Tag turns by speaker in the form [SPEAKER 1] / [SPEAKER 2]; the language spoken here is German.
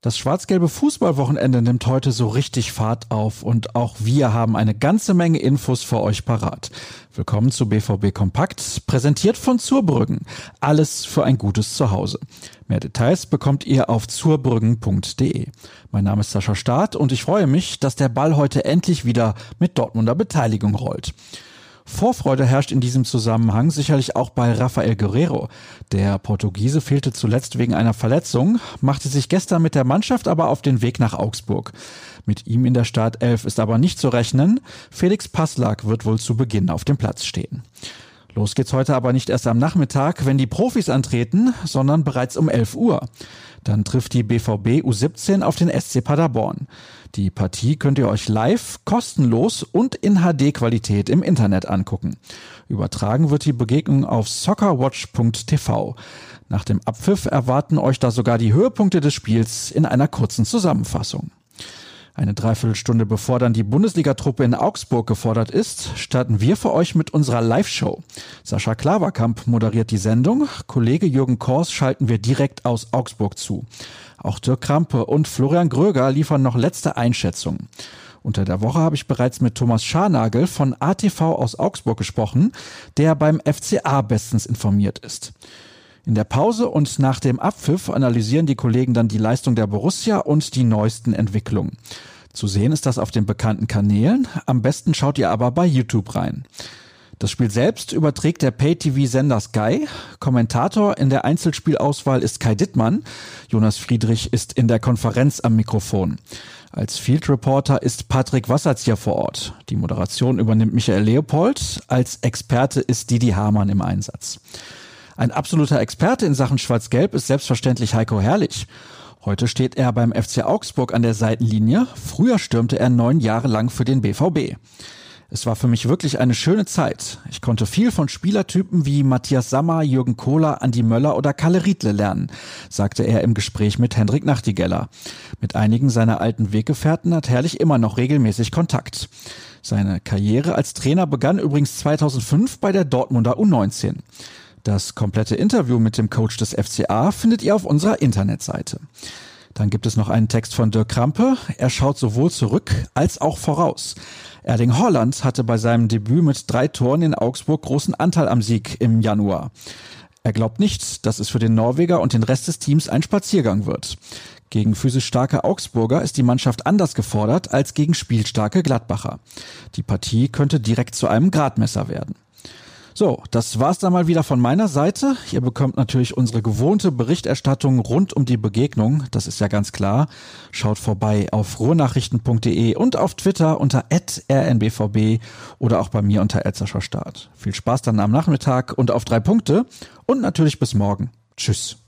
[SPEAKER 1] Das schwarz-gelbe Fußballwochenende nimmt heute so richtig Fahrt auf und auch wir haben eine ganze Menge Infos für euch parat. Willkommen zu BVB Kompakt, präsentiert von Zurbrüggen. Alles für ein gutes Zuhause. Mehr Details bekommt ihr auf zurbrüggen.de. Mein Name ist Sascha Staat und ich freue mich, dass der Ball heute endlich wieder mit Dortmunder Beteiligung rollt. Vorfreude herrscht in diesem Zusammenhang sicherlich auch bei Rafael Guerrero. Der Portugiese fehlte zuletzt wegen einer Verletzung, machte sich gestern mit der Mannschaft aber auf den Weg nach Augsburg. Mit ihm in der Startelf ist aber nicht zu rechnen. Felix Passlack wird wohl zu Beginn auf dem Platz stehen. Los geht's heute aber nicht erst am Nachmittag, wenn die Profis antreten, sondern bereits um 11 Uhr. Dann trifft die BVB U17 auf den SC Paderborn. Die Partie könnt ihr euch live, kostenlos und in HD-Qualität im Internet angucken. Übertragen wird die Begegnung auf soccerwatch.tv. Nach dem Abpfiff erwarten euch da sogar die Höhepunkte des Spiels in einer kurzen Zusammenfassung. Eine Dreiviertelstunde bevor dann die Bundesliga-Truppe in Augsburg gefordert ist, starten wir für euch mit unserer Live-Show. Sascha Klaverkamp moderiert die Sendung. Kollege Jürgen Kors schalten wir direkt aus Augsburg zu. Auch Dirk Krampe und Florian Gröger liefern noch letzte Einschätzungen. Unter der Woche habe ich bereits mit Thomas Scharnagel von ATV aus Augsburg gesprochen, der beim FCA bestens informiert ist. In der Pause und nach dem Abpfiff analysieren die Kollegen dann die Leistung der Borussia und die neuesten Entwicklungen. Zu sehen ist das auf den bekannten Kanälen. Am besten schaut ihr aber bei YouTube rein. Das Spiel selbst überträgt der Pay-TV-Sender Sky. Kommentator in der Einzelspielauswahl ist Kai Dittmann. Jonas Friedrich ist in der Konferenz am Mikrofon. Als Field Reporter ist Patrick Wasserzieher vor Ort. Die Moderation übernimmt Michael Leopold. Als Experte ist Didi Hamann im Einsatz. Ein absoluter Experte in Sachen Schwarz-Gelb ist selbstverständlich Heiko Herrlich. Heute steht er beim FC Augsburg an der Seitenlinie. Früher stürmte er neun Jahre lang für den BVB. Es war für mich wirklich eine schöne Zeit. Ich konnte viel von Spielertypen wie Matthias Sammer, Jürgen Kohler, Andi Möller oder Kalle Riedle lernen, sagte er im Gespräch mit Hendrik Nachtigeller. Mit einigen seiner alten Weggefährten hat Herrlich immer noch regelmäßig Kontakt. Seine Karriere als Trainer begann übrigens 2005 bei der Dortmunder U19. Das komplette Interview mit dem Coach des FCA findet ihr auf unserer Internetseite. Dann gibt es noch einen Text von Dirk Krampe. Er schaut sowohl zurück als auch voraus. Erling Holland hatte bei seinem Debüt mit drei Toren in Augsburg großen Anteil am Sieg im Januar. Er glaubt nicht, dass es für den Norweger und den Rest des Teams ein Spaziergang wird. Gegen physisch starke Augsburger ist die Mannschaft anders gefordert als gegen spielstarke Gladbacher. Die Partie könnte direkt zu einem Gradmesser werden. So, das war's dann mal wieder von meiner Seite. Ihr bekommt natürlich unsere gewohnte Berichterstattung rund um die Begegnung, das ist ja ganz klar. Schaut vorbei auf ruhrnachrichten.de und auf Twitter unter rnbvb oder auch bei mir unter Start. Viel Spaß dann am Nachmittag und auf drei Punkte und natürlich bis morgen. Tschüss.